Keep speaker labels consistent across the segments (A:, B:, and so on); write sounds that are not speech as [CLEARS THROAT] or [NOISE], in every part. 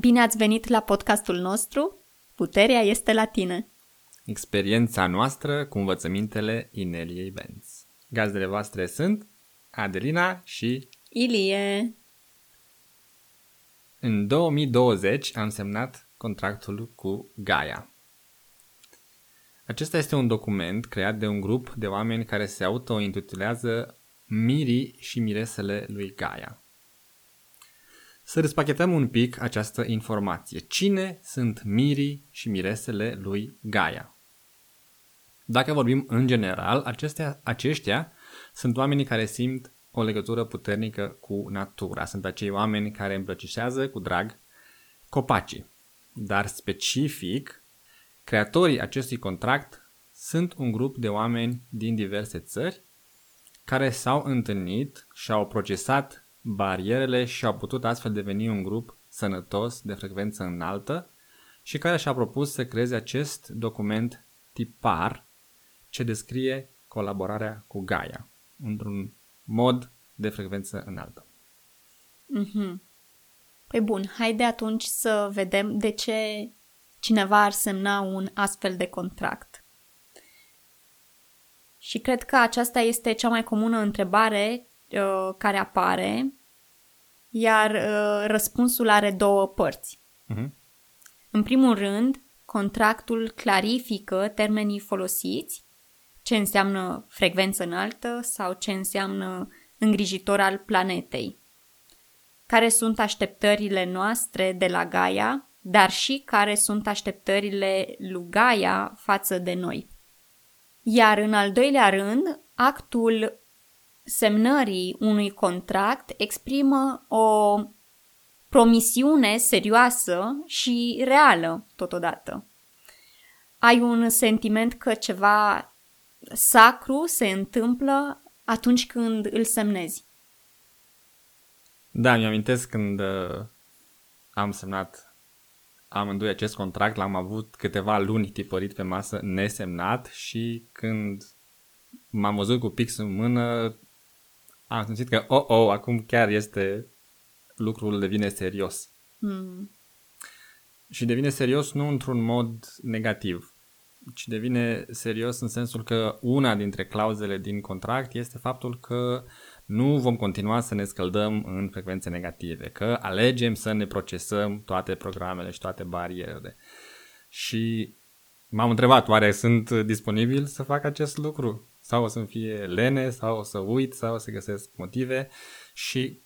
A: Bine ați venit la podcastul nostru. Puterea este la tine.
B: Experiența noastră cu învățămintele Ineliei Benz. Gazdele voastre sunt Adelina și
A: Ilie.
B: În 2020 am semnat contractul cu Gaia. Acesta este un document creat de un grup de oameni care se auto-intitulează Mirii și Miresele lui Gaia. Să respachetăm un pic această informație. Cine sunt mirii și miresele lui Gaia? Dacă vorbim în general, acestea, aceștia sunt oamenii care simt o legătură puternică cu natura. Sunt acei oameni care îmbrăcișează cu drag copacii. Dar specific, creatorii acestui contract sunt un grup de oameni din diverse țări care s-au întâlnit și au procesat barierele și au putut astfel deveni un grup sănătos de frecvență înaltă și care și-a propus să creeze acest document tipar ce descrie colaborarea cu Gaia într-un mod de frecvență înaltă.
A: Mm-hmm. Păi bun, haide atunci să vedem de ce cineva ar semna un astfel de contract. Și cred că aceasta este cea mai comună întrebare uh, care apare, iar uh, răspunsul are două părți.
B: Uh-huh.
A: În primul rând, contractul clarifică termenii folosiți, ce înseamnă frecvență înaltă sau ce înseamnă îngrijitor al planetei, care sunt așteptările noastre de la Gaia, dar și care sunt așteptările lui Gaia față de noi. Iar în al doilea rând, actul semnării unui contract exprimă o promisiune serioasă și reală totodată. Ai un sentiment că ceva sacru se întâmplă atunci când îl semnezi.
B: Da, mi-amintesc când uh, am semnat amândoi acest contract, l-am avut câteva luni tipărit pe masă nesemnat și când m-am văzut cu pix în mână, am simțit că, oh, oh, acum chiar este, lucrul devine serios.
A: Mm.
B: Și devine serios nu într-un mod negativ, ci devine serios în sensul că una dintre clauzele din contract este faptul că nu vom continua să ne scăldăm în frecvențe negative, că alegem să ne procesăm toate programele și toate barierele. Și m-am întrebat, oare sunt disponibil să fac acest lucru? Sau o să fie lene, sau o să uit, sau o să găsesc motive și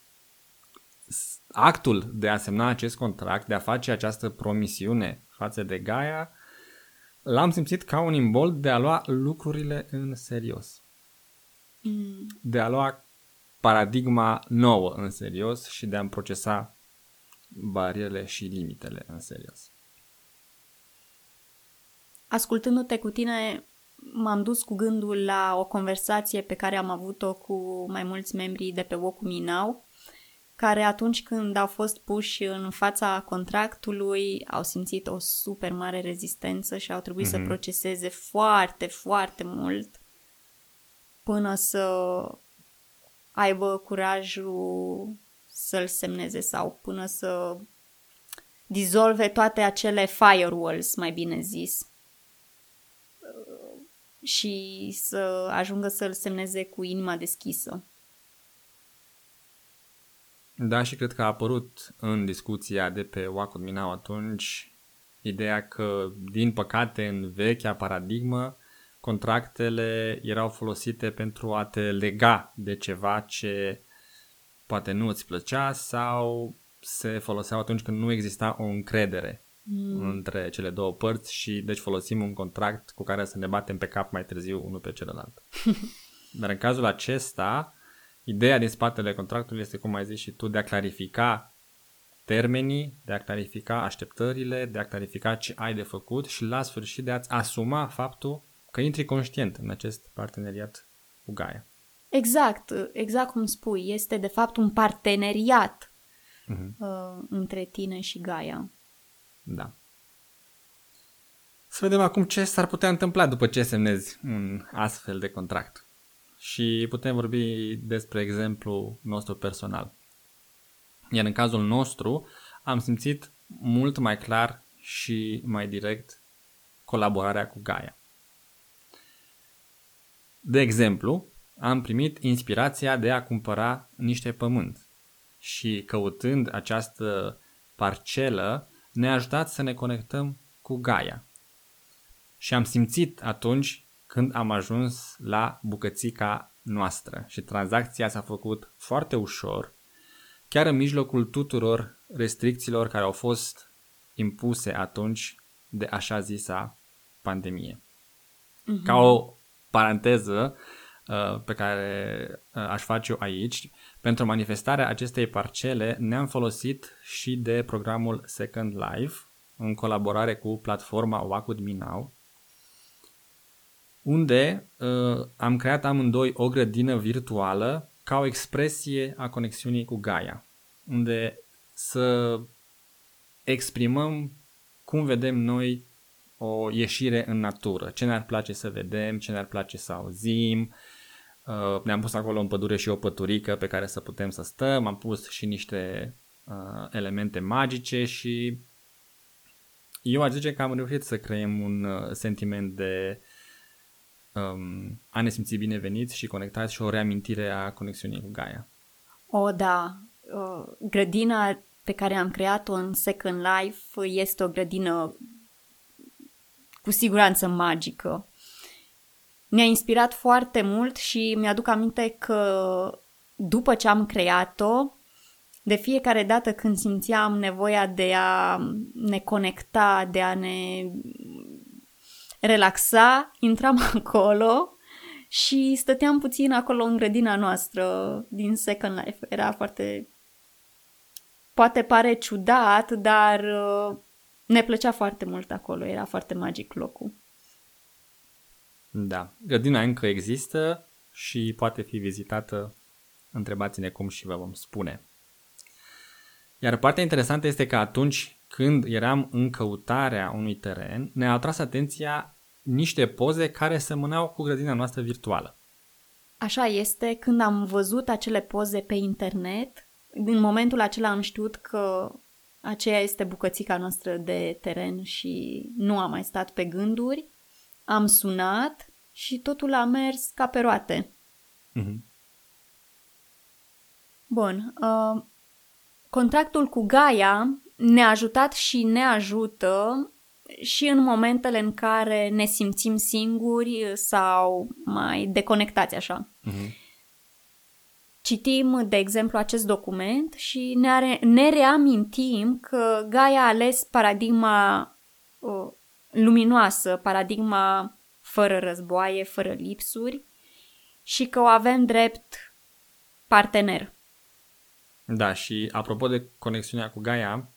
B: actul de a semna acest contract, de a face această promisiune față de Gaia, l-am simțit ca un imbold de a lua lucrurile în serios.
A: Mm.
B: De a lua paradigma nouă în serios și de a-mi procesa barierele și limitele în serios.
A: Ascultându-te cu tine, m-am dus cu gândul la o conversație pe care am avut-o cu mai mulți membri de pe Woku Minau, care atunci când au fost puși în fața contractului au simțit o super mare rezistență și au trebuit mm-hmm. să proceseze foarte, foarte mult până să aibă curajul să-l semneze sau până să dizolve toate acele firewalls, mai bine zis, și să ajungă să-l semneze cu inima deschisă.
B: Da, și cred că a apărut în discuția de pe Wacom Minau atunci ideea că, din păcate, în vechea paradigmă, contractele erau folosite pentru a te lega de ceva ce poate nu îți plăcea sau se foloseau atunci când nu exista o încredere mm. între cele două părți și deci folosim un contract cu care să ne batem pe cap mai târziu unul pe celălalt. [LAUGHS] Dar în cazul acesta, ideea din spatele contractului este, cum ai zis și tu, de a clarifica termenii, de a clarifica așteptările, de a clarifica ce ai de făcut și la sfârșit de a-ți asuma faptul că intri conștient în acest parteneriat cu Gaia.
A: Exact, exact cum spui, este de fapt un parteneriat uh-huh. uh, între tine și Gaia.
B: Da. Să vedem acum ce s-ar putea întâmpla după ce semnezi un astfel de contract. Și putem vorbi despre exemplu nostru personal. Iar în cazul nostru am simțit mult mai clar și mai direct colaborarea cu Gaia. De exemplu, am primit inspirația de a cumpăra niște pământ și căutând această parcelă ne-a ajutat să ne conectăm cu Gaia. Și am simțit atunci când am ajuns la bucățica noastră și tranzacția s-a făcut foarte ușor, chiar în mijlocul tuturor restricțiilor care au fost impuse atunci de așa zisa pandemie. Mm-hmm. Ca o paranteză uh, pe care uh, aș face-o aici, pentru manifestarea acestei parcele ne-am folosit și de programul Second Life, în colaborare cu platforma Wacud Minau, unde uh, am creat amândoi o grădină virtuală ca o expresie a conexiunii cu Gaia, unde să exprimăm cum vedem noi o ieșire în natură, ce ne-ar place să vedem, ce ne-ar place să auzim. Uh, ne-am pus acolo în pădure și o păturică pe care să putem să stăm, am pus și niște uh, elemente magice și eu aș zice că am reușit să creăm un uh, sentiment de um, a ne simți bineveniți și conectați și o reamintire a conexiunii cu Gaia.
A: O, da. Uh, grădina pe care am creat-o în Second Life este o grădină cu siguranță magică. Ne-a inspirat foarte mult și mi-aduc aminte că după ce am creat-o, de fiecare dată când simțeam nevoia de a ne conecta, de a ne relaxa, intram [LAUGHS] acolo și stăteam puțin acolo în grădina noastră din Second Life. Era foarte... Poate pare ciudat, dar uh, ne plăcea foarte mult acolo. Era foarte magic locul.
B: Da. Grădina încă există și poate fi vizitată. Întrebați-ne cum și vă vom spune. Iar partea interesantă este că atunci când eram în căutarea unui teren, ne-a atras atenția niște poze care semăneau cu grădina noastră virtuală.
A: Așa este, când am văzut acele poze pe internet, în momentul acela am știut că aceea este bucățica noastră de teren și nu am mai stat pe gânduri. Am sunat și totul a mers ca pe roate. Mm-hmm. Bun. Uh, contractul cu Gaia ne-a ajutat și ne ajută și în momentele în care ne simțim singuri sau mai deconectați așa. Uh-huh. Citim, de exemplu, acest document și ne, are, ne reamintim că Gaia a ales paradigma uh, luminoasă, paradigma fără războaie, fără lipsuri și că o avem drept partener.
B: Da, și apropo de conexiunea cu Gaia,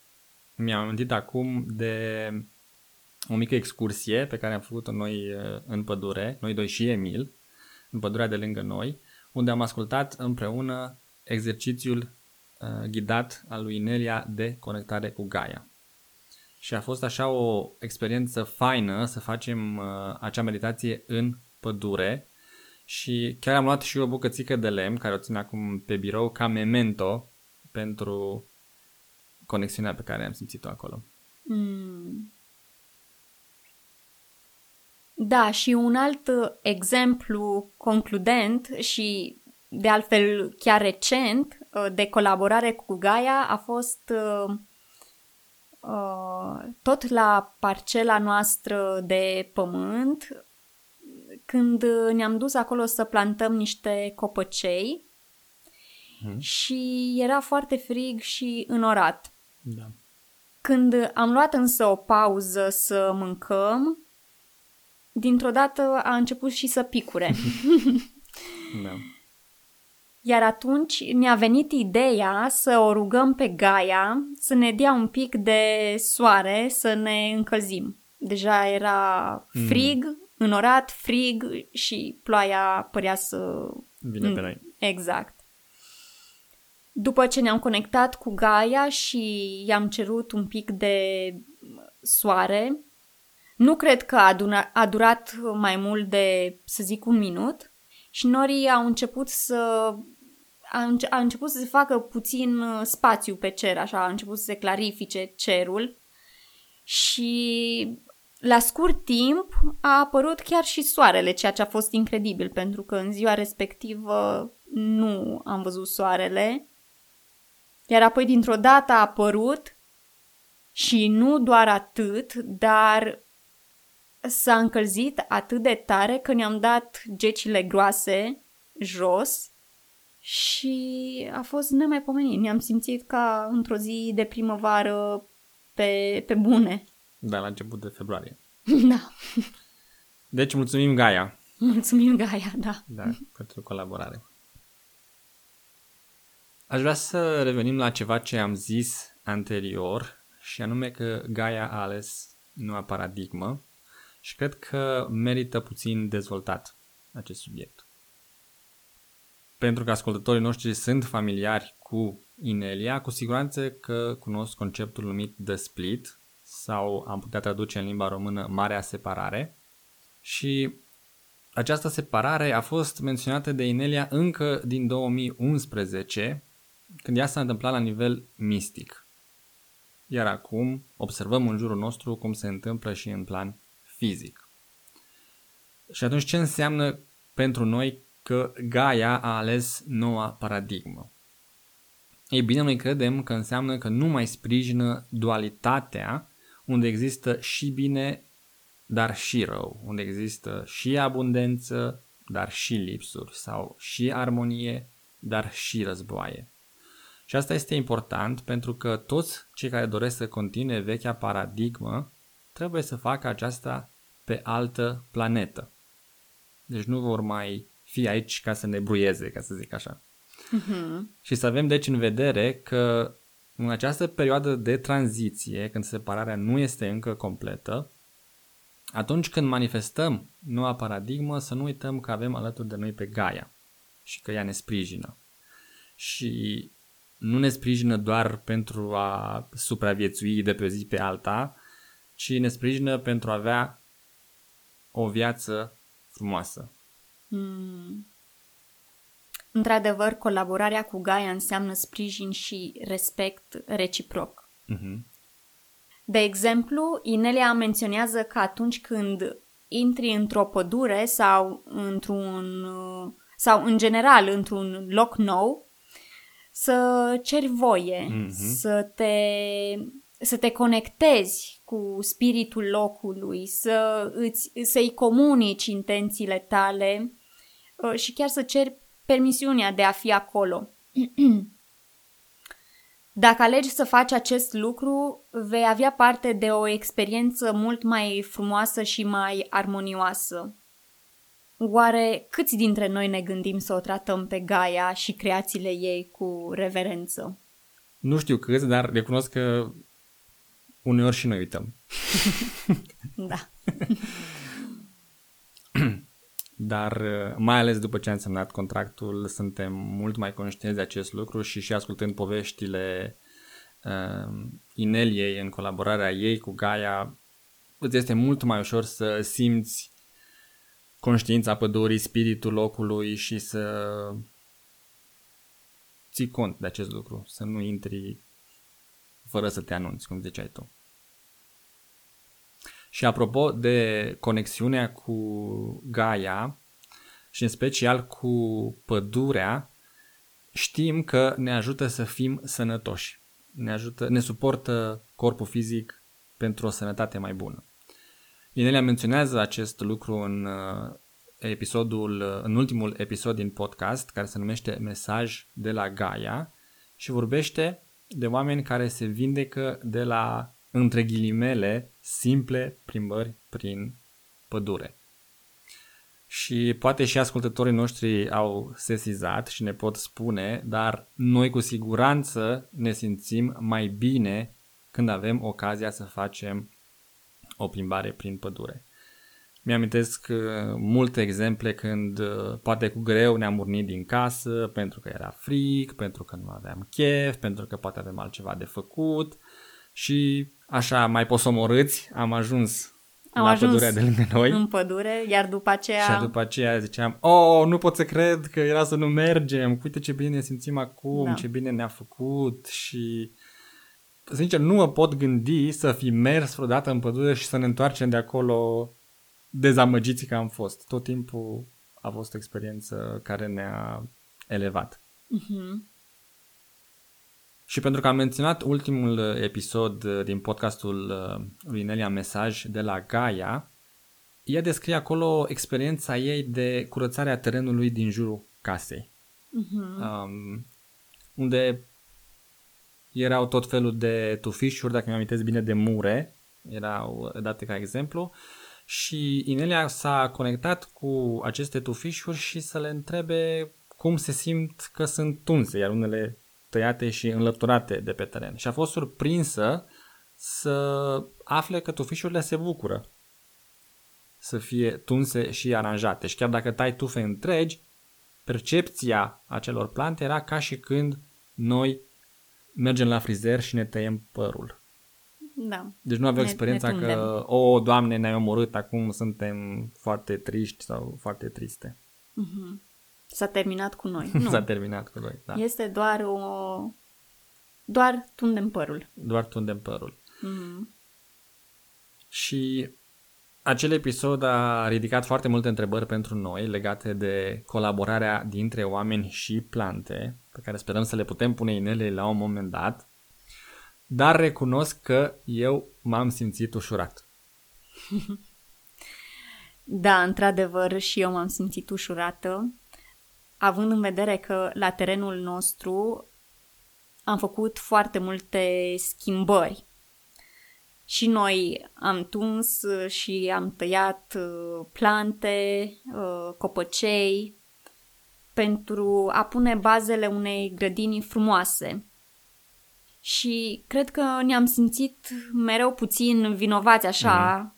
B: mi-am amintit acum de o mică excursie pe care am făcut-o noi uh, în pădure, noi doi și Emil, în pădurea de lângă noi, unde am ascultat împreună exercițiul uh, ghidat al lui Nelia de conectare cu Gaia. Și a fost așa o experiență faină să facem uh, acea meditație în pădure și chiar am luat și o bucățică de lemn care o țin acum pe birou ca memento pentru conexiunea pe care am simțit-o acolo. Mm.
A: Da, și un alt uh, exemplu concludent și de altfel chiar recent uh, de colaborare cu Gaia a fost uh, tot la parcela noastră de pământ când ne-am dus acolo să plantăm niște copăcei hmm. și era foarte frig și înorat. Da. Când am luat însă o pauză să mâncăm, dintr-o dată a început și să picure. [LAUGHS] da. Iar atunci ne-a venit ideea să o rugăm pe Gaia să ne dea un pic de soare să ne încălzim. Deja era mm. frig, mm. înorat, frig și ploaia părea să...
B: Vine pe noi.
A: Exact. După ce ne-am conectat cu Gaia și i-am cerut un pic de soare, nu cred că a, duna, a durat mai mult de, să zic, un minut și norii au început să a, înce- a început să se facă puțin uh, spațiu pe cer, așa, a început să se clarifice cerul și la scurt timp a apărut chiar și soarele, ceea ce a fost incredibil, pentru că în ziua respectivă nu am văzut soarele. Iar apoi dintr-o dată a apărut și nu doar atât, dar s-a încălzit atât de tare că ne-am dat gecile groase jos și a fost nemaipomenit. Ne-am simțit ca într-o zi de primăvară pe, pe bune.
B: Da, la început de februarie. [LAUGHS]
A: Da.
B: Deci mulțumim Gaia.
A: Mulțumim, Gaia, da.
B: Da, pentru colaborare. Aș vrea să revenim la ceva ce am zis anterior și anume că Gaia a ales noua paradigmă și cred că merită puțin dezvoltat acest subiect. Pentru că ascultătorii noștri sunt familiari cu Inelia, cu siguranță că cunosc conceptul numit The Split sau am putea traduce în limba română Marea Separare și această separare a fost menționată de Inelia încă din 2011, când ea s-a întâmplat la nivel mistic. Iar acum observăm în jurul nostru cum se întâmplă și în plan fizic. Și atunci ce înseamnă pentru noi că Gaia a ales noua paradigmă? Ei bine, noi credem că înseamnă că nu mai sprijină dualitatea unde există și bine, dar și rău, unde există și abundență, dar și lipsuri, sau și armonie, dar și războaie. Și asta este important pentru că toți cei care doresc să continue vechea paradigmă trebuie să facă aceasta pe altă planetă. Deci nu vor mai fi aici ca să ne bruieze, ca să zic așa. Uh-huh. Și să avem deci în vedere că în această perioadă de tranziție, când separarea nu este încă completă, atunci când manifestăm noua paradigmă, să nu uităm că avem alături de noi pe Gaia și că ea ne sprijină. Și nu ne sprijină doar pentru a supraviețui de pe o zi pe alta, ci ne sprijină pentru a avea o viață frumoasă. Mm.
A: Într-adevăr, colaborarea cu Gaia înseamnă sprijin și respect reciproc. Uh-huh. De exemplu, Inelia menționează că atunci când intri într-o pădure sau într-un sau în general într-un loc nou, să ceri voie, uh-huh. să te să te conectezi cu spiritul locului, să îți, să-i comunici intențiile tale uh, și chiar să ceri permisiunea de a fi acolo. [CLEARS THROAT] Dacă alegi să faci acest lucru, vei avea parte de o experiență mult mai frumoasă și mai armonioasă. Oare câți dintre noi ne gândim să o tratăm pe Gaia și creațiile ei cu reverență?
B: Nu știu câți, dar recunosc că uneori și noi uităm. [LAUGHS]
A: da. [CLEARS THROAT]
B: Dar mai ales după ce am semnat contractul, suntem mult mai conștienți de acest lucru și și ascultând poveștile uh, Ineliei în colaborarea ei cu Gaia, îți este mult mai ușor să simți conștiința pădurii, spiritul locului și să ții cont de acest lucru, să nu intri fără să te anunți, cum ziceai tu. Și apropo de conexiunea cu Gaia și în special cu pădurea, știm că ne ajută să fim sănătoși. Ne, ajută, ne suportă corpul fizic pentru o sănătate mai bună. Inelia menționează acest lucru în uh, episodul, uh, în ultimul episod din podcast, care se numește Mesaj de la Gaia și vorbește de oameni care se vindecă de la între ghilimele, simple plimbări prin pădure. Și poate și ascultătorii noștri au sesizat și ne pot spune, dar noi cu siguranță ne simțim mai bine când avem ocazia să facem o plimbare prin pădure. Mi-amintesc uh, multe exemple când uh, poate cu greu ne-am urnit din casă pentru că era fric, pentru că nu aveam chef, pentru că poate avem altceva de făcut și așa mai posomorâți am ajuns
A: Am
B: la
A: ajuns
B: pădurea de lângă noi.
A: în pădure, iar după aceea...
B: Și după aceea ziceam, oh, nu pot să cred că era să nu mergem, uite ce bine ne simțim acum,
A: Da.
B: ce bine ne-a făcut și sincer nu mă pot gândi să fi mers vreodată în pădure și să ne întoarcem de acolo dezamăgiți că am fost. Tot timpul a fost o experiență care ne-a elevat.
A: Mhm.
B: Și pentru că am menționat ultimul uh, episod uh, din podcastul uh, lui Nelia Mesaj de la Gaia, ea descrie acolo experiența ei de curățare a terenului din jurul casei,
A: Mhm.
B: um, unde erau tot felul de tufișuri, dacă mi-am amintesc bine, de mure, erau date ca exemplu, și Inelia s-a conectat cu aceste tufișuri și să le întrebe cum se simt că sunt tunse, iar unele tăiate și înlăturate de pe teren. Și a fost surprinsă să afle că tufișurile se bucură să fie tunse și aranjate. Și chiar dacă tai tufe întregi, percepția acelor plante era ca și când noi mergem la frizer și ne tăiem părul.
A: Da.
B: Deci nu aveau
A: Ne-
B: experiența
A: ne
B: că,
A: tundem.
B: o, doamne, ne-ai omorât, acum suntem foarte triști sau foarte triste.
A: Mhm. S-a terminat cu noi. [LAUGHS] Nu.
B: S-a terminat cu noi, da.
A: Este doar o... Doar tundem părul.
B: Doar tundem părul.
A: Mhm.
B: Și acel episod a ridicat foarte multe întrebări pentru noi legate de colaborarea dintre oameni și plante, pe care sperăm să le putem pune inele la un moment dat, dar recunosc că eu m-am simțit ușurat. [LAUGHS]
A: Da, într-adevăr, și eu m-am simțit ușurată, având în vedere că la terenul nostru am făcut foarte multe schimbări. Și noi am tuns și am tăiat uh, plante, uh, copăcei, pentru a pune bazele unei grădini frumoase. Și cred că ne-am simțit mereu puțin vinovați așa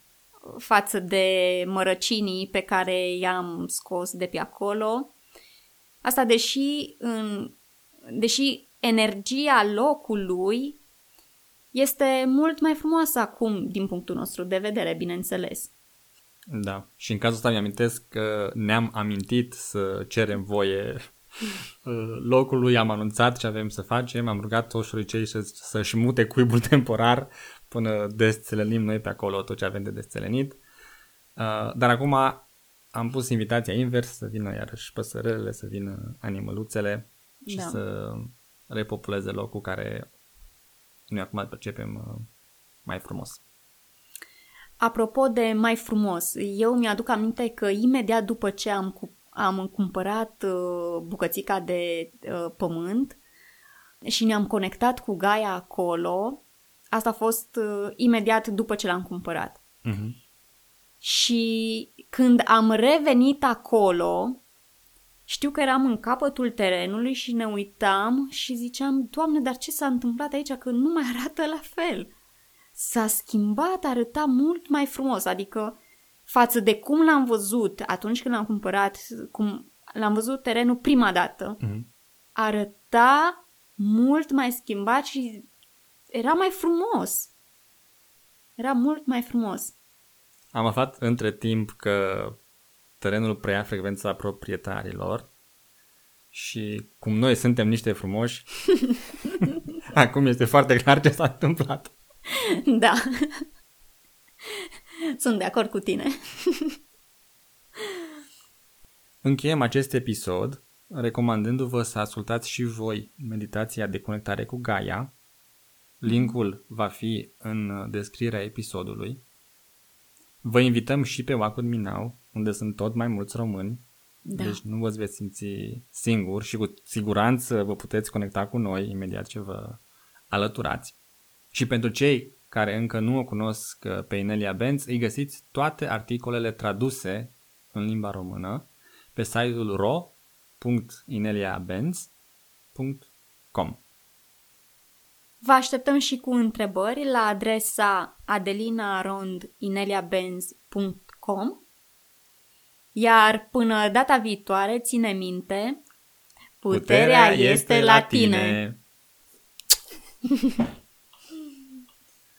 A: față de mărăcinii pe care i-am scos de pe acolo. Asta deși, în, deși energia locului este mult mai frumoasă acum din punctul nostru de vedere, bineînțeles.
B: Da. Și în cazul ăsta mi-amintesc că ne-am amintit să cerem voie [LAUGHS] uh, locului, am anunțat ce avem să facem, am rugat toți șoricei să, să-și mute cuibul [LAUGHS] temporar până desțelenim noi pe acolo tot ce avem de desțelenit. Uh, dar acum am pus invitația invers să vină iarăși păsărelele, să vină animăluțele și
A: Da.
B: să repopuleze locul care noi acum îl percepem uh, mai frumos.
A: Apropo de mai frumos, eu mi-aduc aminte că imediat după ce am, cu- am cumpărat uh, bucățica de uh, pământ și ne-am conectat cu Gaia acolo, asta a fost uh, imediat după ce l-am cumpărat.
B: Uh-huh.
A: Și când am revenit acolo, știu că eram în capătul terenului și ne uitam și ziceam, Doamne, dar ce s-a întâmplat aici? Că nu mai arată la fel. S-a schimbat, arăta mult mai frumos, adică față de cum l-am văzut atunci când l-am cumpărat, cum l-am văzut terenul prima dată,
B: Uh-huh.
A: arăta mult mai schimbat și era mai frumos. Era mult mai frumos.
B: Am aflat între timp că terenul preia frecvența proprietarilor și cum noi suntem niște frumoși, [LAUGHS] acum este foarte clar ce s-a întâmplat.
A: Da. Sunt de acord cu tine.
B: Încheiem acest episod recomandându-vă să ascultați și voi meditația de conectare cu Gaia. Linkul va fi în descrierea episodului. Vă invităm și pe Wacud Minau, unde sunt tot mai mulți români,
A: Da.
B: deci nu vă veți simți singuri și cu siguranță vă puteți conecta cu noi imediat ce vă alăturați. Și pentru cei care încă nu o cunosc uh, pe Inelia Benz, îi găsiți toate articolele traduse în limba română pe site-ul ro.ineliabenz.com
A: Vă așteptăm și cu întrebări la adresa adelinarondineliabenz.com Iar până data viitoare, ține minte, puterea, este la tine.
B: tine. [LAUGHS]